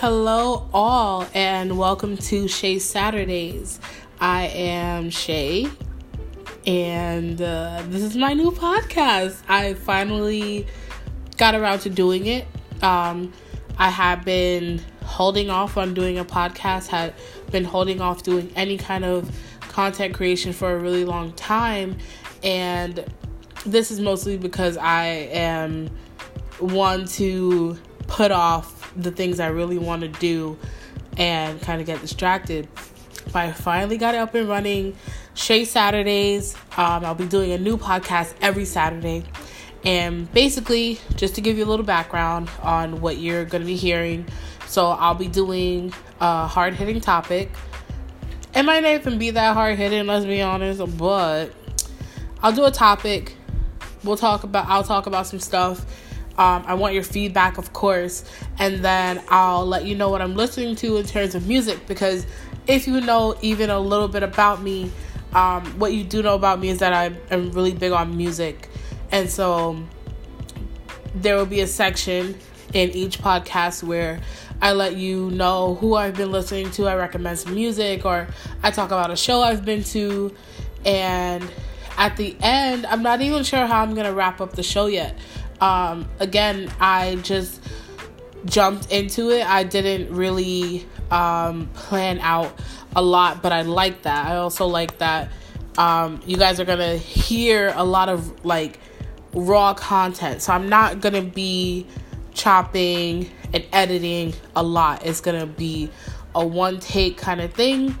Hello, all, and welcome to Shay Saturdays. I am Shay, and uh, this is my new podcast. I finally got around to doing it. Um, I have been holding off on doing a podcast, had been holding off doing any kind of content creation for a really long time, and this is mostly because I am one to put off the things I really want to do and kind of get distracted. But I finally got it up and running. Shay Saturdays. Um, I'll be doing a new podcast every Saturday. And basically, just to give you a little background on what you're going to be hearing. So, I'll be doing a hard hitting topic. It might not even be that hard hitting, let's be honest, but I'll do a topic. We'll talk about, I'll talk about some stuff um, I want your feedback, of course, and then I'll let you know what I'm listening to in terms of music. Because if you know even a little bit about me, um, what you do know about me is that I'm, I'm really big on music, and so there will be a section in each podcast where I let you know who I've been listening to. I recommend some music, or I talk about a show I've been to, and at the end, I'm not even sure how I'm gonna wrap up the show yet. Um, again, I just jumped into it. I didn't really um, plan out a lot, but I like that. I also like that um, you guys are gonna hear a lot of like raw content. So I'm not gonna be chopping and editing a lot. It's gonna be a one take kind of thing,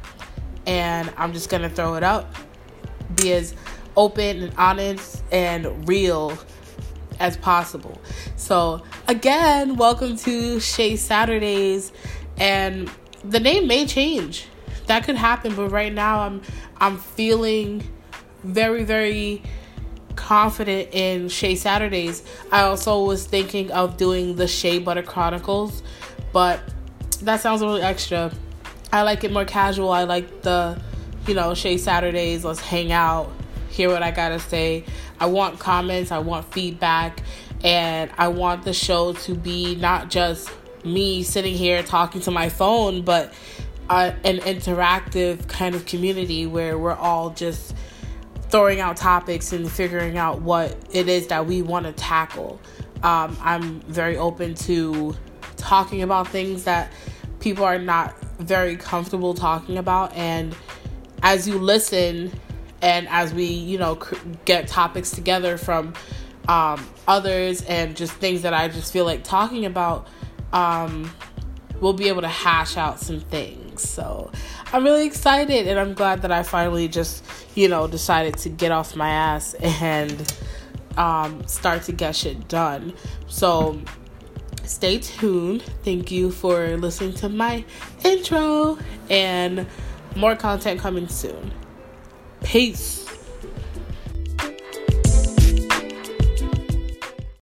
and I'm just gonna throw it up. Be as open and honest and real as possible. So, again, welcome to Shay Saturdays and the name may change. That could happen, but right now I'm I'm feeling very very confident in Shay Saturdays. I also was thinking of doing the Shea Butter Chronicles, but that sounds little extra. I like it more casual. I like the, you know, Shay Saturdays, let's hang out, hear what I gotta say. I want comments, I want feedback, and I want the show to be not just me sitting here talking to my phone, but uh, an interactive kind of community where we're all just throwing out topics and figuring out what it is that we want to tackle. Um, I'm very open to talking about things that people are not very comfortable talking about, and as you listen and as we you know get topics together from um, others and just things that i just feel like talking about um, we'll be able to hash out some things. So i'm really excited and i'm glad that i finally just you know decided to get off my ass and um, start to get shit done. So stay tuned. Thank you for listening to my intro and more content coming soon Peace.